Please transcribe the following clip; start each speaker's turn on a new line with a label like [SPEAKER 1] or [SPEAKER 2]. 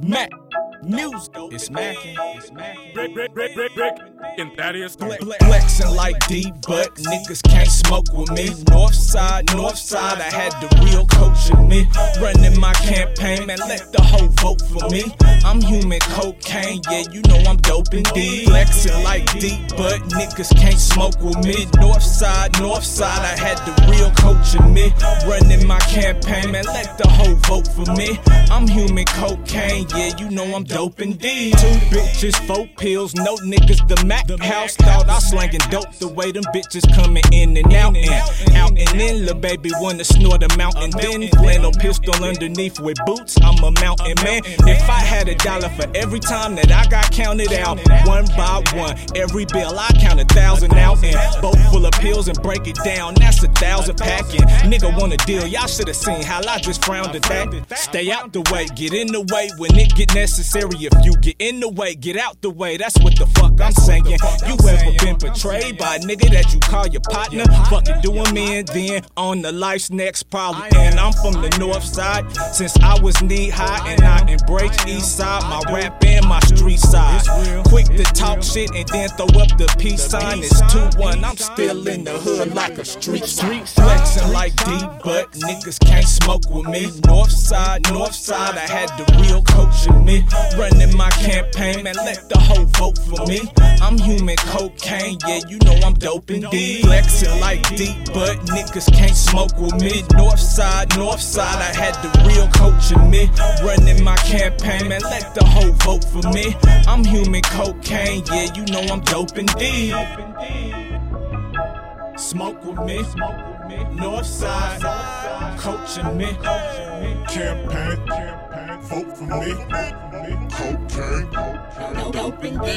[SPEAKER 1] Mac. Music. It's Mackin. It's Mackin.
[SPEAKER 2] Rick, Rick, Rick, Rick, Rick, and Thaddeus.
[SPEAKER 1] Fle- Flexing like D, but niggas can't smoke with me. North side, north side, I had the real coach in me. Running my campaign, man, let the whole vote for me. I'm human cocaine, yeah, you know I'm dope indeed. Flexing like D, but niggas can't smoke with me. North side, north side, I had the real coach in me. Running my campaign, man, let the whole vote for me. I'm human cocaine, yeah, you know I'm dope indeed. Two bitches, four pills, no niggas, the Mac house. Thought I slanging dope the way them bitches coming in and out and. Lil' baby wanna snort a mountain, then flannel pistol underneath with boots. I'm a mountain man. If I had a dollar for every time that I got counted out, one by one, every bill I count a thousand out and both full of pills and break it down. That's a thousand packing. Nigga want a deal, y'all should have seen how I just frowned at that. Stay out the way, get in the way when it get necessary. If you get in the way, get out the way. That's what the fuck I'm saying. You ever been betrayed by a nigga that you call your partner? Fucking doing me and then on the life's next problem. And I'm from the north side since I was knee high and I embrace east side, my rap and my street side. Quick to talk shit and then throw up the peace sign. It's 2 1. I'm still in the hood like a street street flexing like D, but niggas can't smoke with me. North side, north side, I had the real coach in me. Running my campaign, man, let the whole vote for me. I'm human cocaine, yeah, you know I'm dope indeed. Flexing like D, but niggas can't smoke with me. North side, north side, I had the real coach in me. Running my campaign, man, let the whole vote for me. I'm human cocaine, yeah, you know I'm dope indeed. Smoke with me, smoke with me. North side, coaching me.
[SPEAKER 3] Campaign, vote for me. Cocaine.
[SPEAKER 4] Dope indeed.